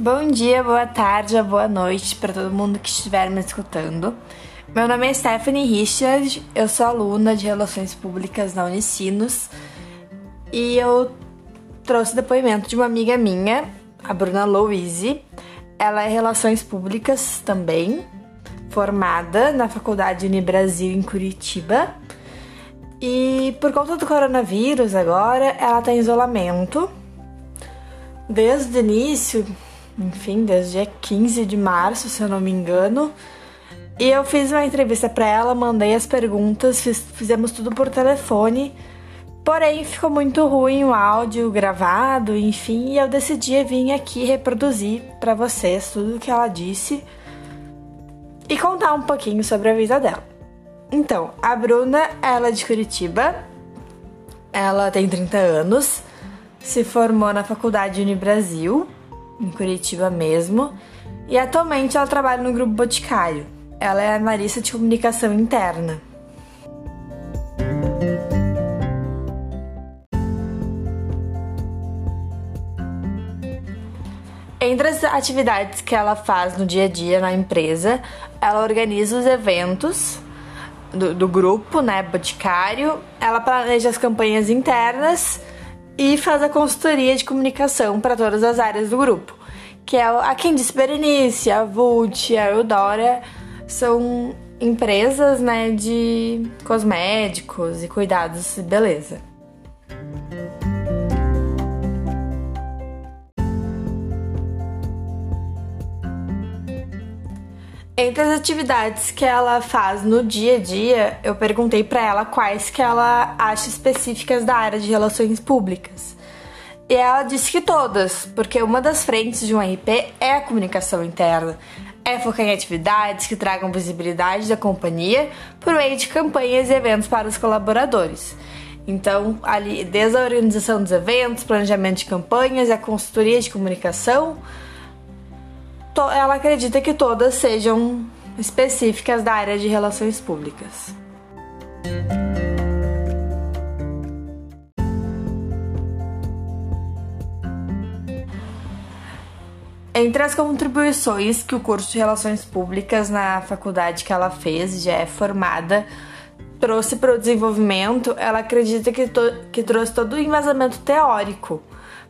Bom dia, boa tarde, boa noite para todo mundo que estiver me escutando. Meu nome é Stephanie Richard, eu sou aluna de Relações Públicas na Unicinos e eu trouxe depoimento de uma amiga minha, a Bruna Louise. Ela é Relações Públicas também, formada na Faculdade Unibrasil em Curitiba. E por conta do coronavírus agora, ela está em isolamento. Desde o início, enfim, desde dia 15 de março, se eu não me engano. E eu fiz uma entrevista para ela, mandei as perguntas, fiz, fizemos tudo por telefone. Porém, ficou muito ruim o áudio gravado, enfim, e eu decidi vir aqui reproduzir para vocês tudo o que ela disse e contar um pouquinho sobre a vida dela. Então, a Bruna, ela é de Curitiba, ela tem 30 anos, se formou na Faculdade Unibrasil, em Curitiba mesmo, e atualmente ela trabalha no Grupo Boticário. Ela é analista de comunicação interna. Entre as atividades que ela faz no dia a dia na empresa, ela organiza os eventos do, do grupo, né, Boticário, ela planeja as campanhas internas e faz a consultoria de comunicação para todas as áreas do grupo, que é a Disse Berenice, a Vult, a Eudora, são empresas né, de cosméticos e cuidados de beleza. Entre as atividades que ela faz no dia a dia, eu perguntei para ela quais que ela acha específicas da área de relações públicas. E ela disse que todas, porque uma das frentes de um RP é a comunicação interna. É focar em atividades que tragam visibilidade da companhia por meio de campanhas e eventos para os colaboradores. Então, ali, desde a organização dos eventos, planejamento de campanhas a consultoria de comunicação, ela acredita que todas sejam específicas da área de relações públicas. Entre as contribuições que o curso de Relações Públicas na faculdade que ela fez, já é formada, trouxe para o desenvolvimento, ela acredita que, que trouxe todo o embasamento teórico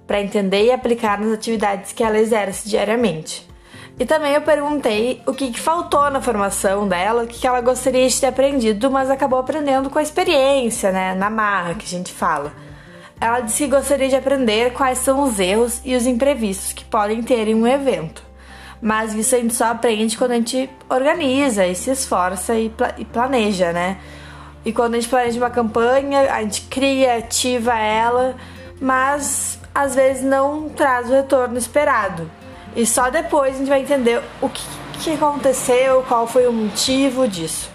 para entender e aplicar nas atividades que ela exerce diariamente. E também eu perguntei o que, que faltou na formação dela, o que, que ela gostaria de ter aprendido, mas acabou aprendendo com a experiência, né? Na marra que a gente fala. Ela disse que gostaria de aprender quais são os erros e os imprevistos que podem ter em um evento. Mas isso a gente só aprende quando a gente organiza e se esforça e, e planeja, né? E quando a gente planeja uma campanha, a gente cria, ativa ela, mas às vezes não traz o retorno esperado. E só depois a gente vai entender o que, que aconteceu, qual foi o motivo disso.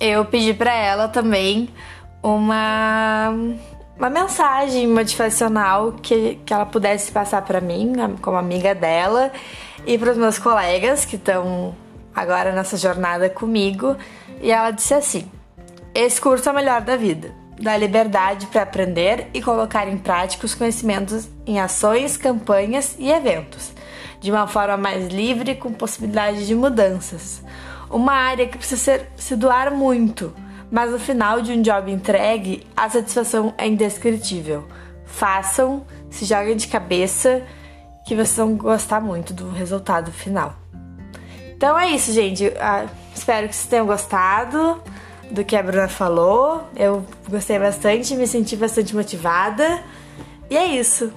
Eu pedi para ela também uma uma mensagem motivacional que, que ela pudesse passar para mim, como amiga dela, e para os meus colegas que estão agora nessa jornada comigo. E ela disse assim: esse curso é o melhor da vida. Dá liberdade para aprender e colocar em prática os conhecimentos em ações, campanhas e eventos, de uma forma mais livre com possibilidade de mudanças. Uma área que precisa ser, se doar muito, mas no final de um job entregue, a satisfação é indescritível. Façam, se joguem de cabeça, que vocês vão gostar muito do resultado final. Então é isso, gente. Uh, espero que vocês tenham gostado do que a Bruna falou. Eu gostei bastante, me senti bastante motivada. E é isso.